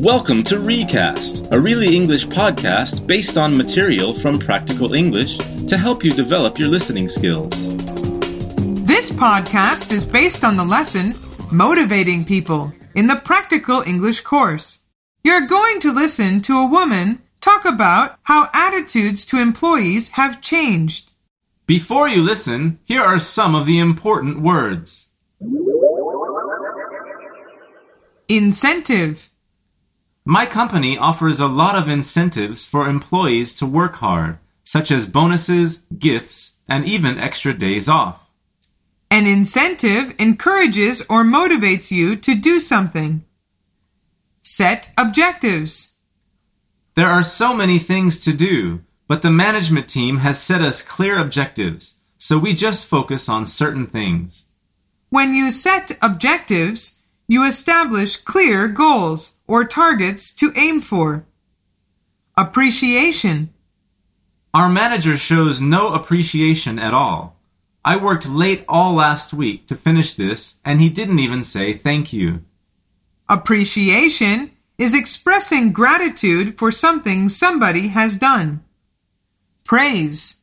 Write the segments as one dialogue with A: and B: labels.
A: Welcome to Recast, a really English podcast based on material from Practical English to help you develop your listening skills.
B: This podcast is based on the lesson Motivating People in the Practical English course. You're going to listen to a woman talk about how attitudes to employees have changed.
C: Before you listen, here are some of the important words.
B: Incentive,
C: My company offers a lot of incentives for employees to work hard, such as bonuses, gifts, and even extra days off.
B: an incentive encourages or motivates you to do something. Set objectives.
C: There are so many things to do, but the management team has set us clear objectives, so we just focus on certain things.
B: When you set objectives, you establish clear goals or targets to aim for. Appreciation.
C: Our manager shows no appreciation at all. I worked late all last week to finish this, and he didn't even say thank you.
B: Appreciation is expressing gratitude for something somebody has done. Praise.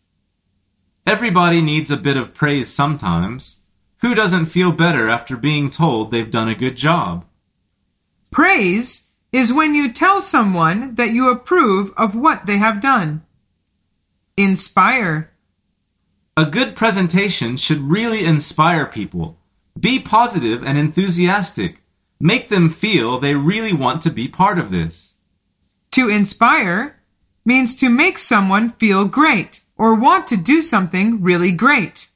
C: Everybody needs a bit of praise sometimes. Who doesn't feel better after being told they've done a good job?
B: Praise is when you tell someone that you approve of what they have done. Inspire.
C: A good presentation should really inspire people. Be positive and enthusiastic. Make them feel they really want to be part of this.
B: To inspire means to make someone feel great or want to do something really great.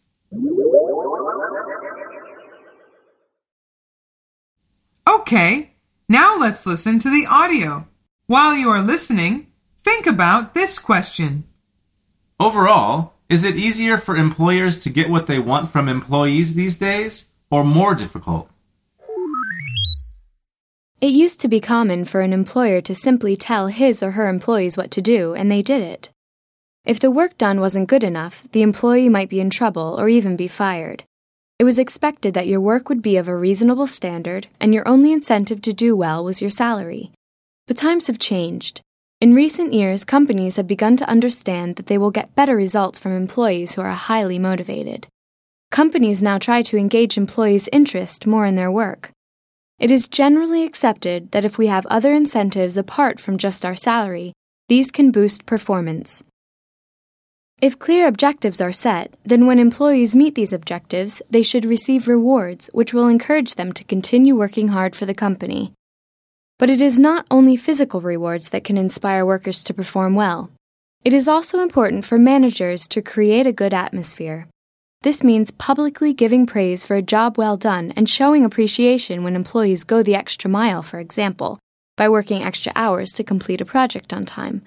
B: Okay, now let's listen to the audio. While you are listening, think about this question.
C: Overall, is it easier for employers to get what they want from employees these days, or more difficult?
D: It used to be common for an employer to simply tell his or her employees what to do, and they did it. If the work done wasn't good enough, the employee might be in trouble or even be fired. It was expected that your work would be of a reasonable standard, and your only incentive to do well was your salary. But times have changed. In recent years, companies have begun to understand that they will get better results from employees who are highly motivated. Companies now try to engage employees' interest more in their work. It is generally accepted that if we have other incentives apart from just our salary, these can boost performance. If clear objectives are set, then when employees meet these objectives, they should receive rewards which will encourage them to continue working hard for the company. But it is not only physical rewards that can inspire workers to perform well. It is also important for managers to create a good atmosphere. This means publicly giving praise for a job well done and showing appreciation when employees go the extra mile, for example, by working extra hours to complete a project on time.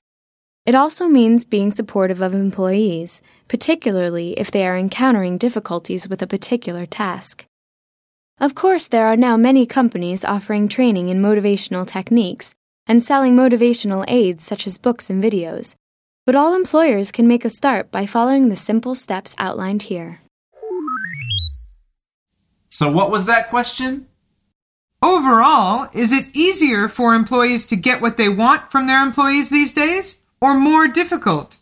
D: It also means being supportive of employees, particularly if they are encountering difficulties with a particular task. Of course, there are now many companies offering training in motivational techniques and selling motivational aids such as books and videos, but all employers can make a start by following the simple steps outlined here.
C: So, what was that question?
B: Overall, is it easier for employees to get what they want from their employees these days or more difficult?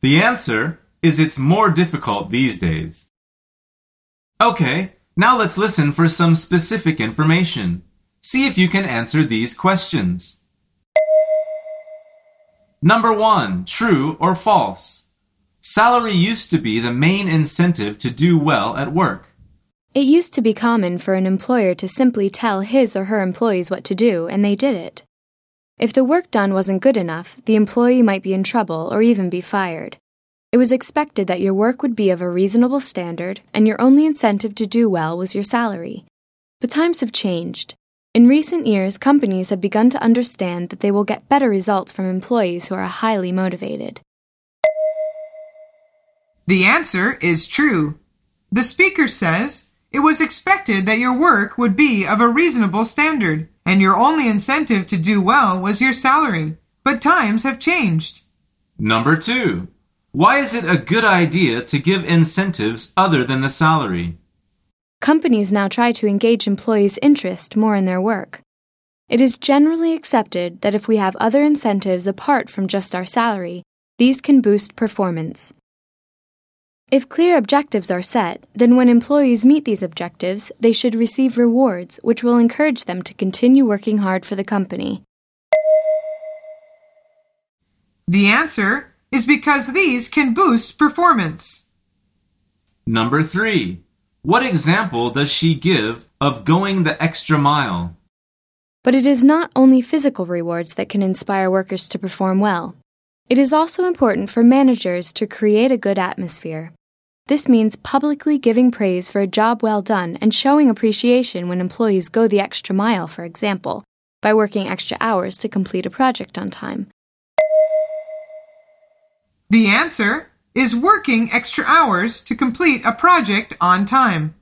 C: The answer is it's more difficult these days. Okay, now let's listen for some specific information. See if you can answer these questions. Number one, true or false? Salary used to be the main incentive to do well at work.
D: It used to be common for an employer to simply tell his or her employees what to do, and they did it. If the work done wasn't good enough, the employee might be in trouble or even be fired. It was expected that your work would be of a reasonable standard, and your only incentive to do well was your salary. But times have changed. In recent years, companies have begun to understand that they will get better results from employees who are highly motivated.
B: The answer is true. The speaker says it was expected that your work would be of a reasonable standard, and your only incentive to do well was your salary. But times have changed.
C: Number two, why is it a good idea to give incentives other than the salary?
D: Companies now try to engage employees' interest more in their work. It is generally accepted that if we have other incentives apart from just our salary, these can boost performance. If clear objectives are set, then when employees meet these objectives, they should receive rewards which will encourage them to continue working hard for the company.
B: The answer is because these can boost performance.
C: Number three. What example does she give of going the extra mile?
D: But it is not only physical rewards that can inspire workers to perform well. It is also important for managers to create a good atmosphere. This means publicly giving praise for a job well done and showing appreciation when employees go the extra mile, for example, by working extra hours to complete a project on time.
B: The answer is working extra hours to complete a project on time.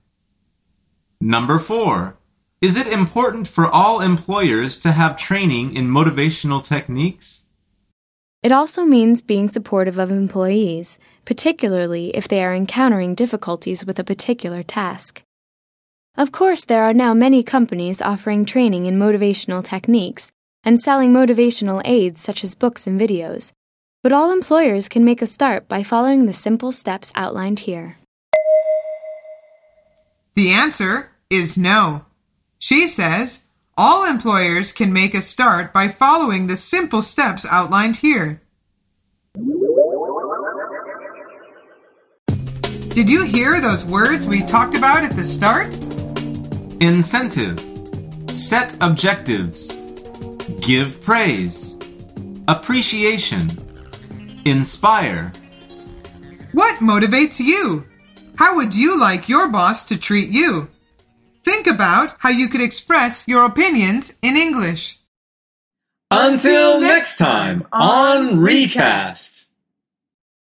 C: Number four. Is it important for all employers to have training in motivational techniques?
D: It also means being supportive of employees, particularly if they are encountering difficulties with a particular task. Of course, there are now many companies offering training in motivational techniques and selling motivational aids such as books and videos, but all employers can make a start by following the simple steps outlined here.
B: The answer is no. She says all employers can make a start by following the simple steps outlined here. Did you hear those words we talked about at the start?
C: Incentive. Set objectives. Give praise. Appreciation. Inspire.
B: What motivates you? How would you like your boss to treat you? Think about how you could express your opinions in English.
A: Until next time on Recast.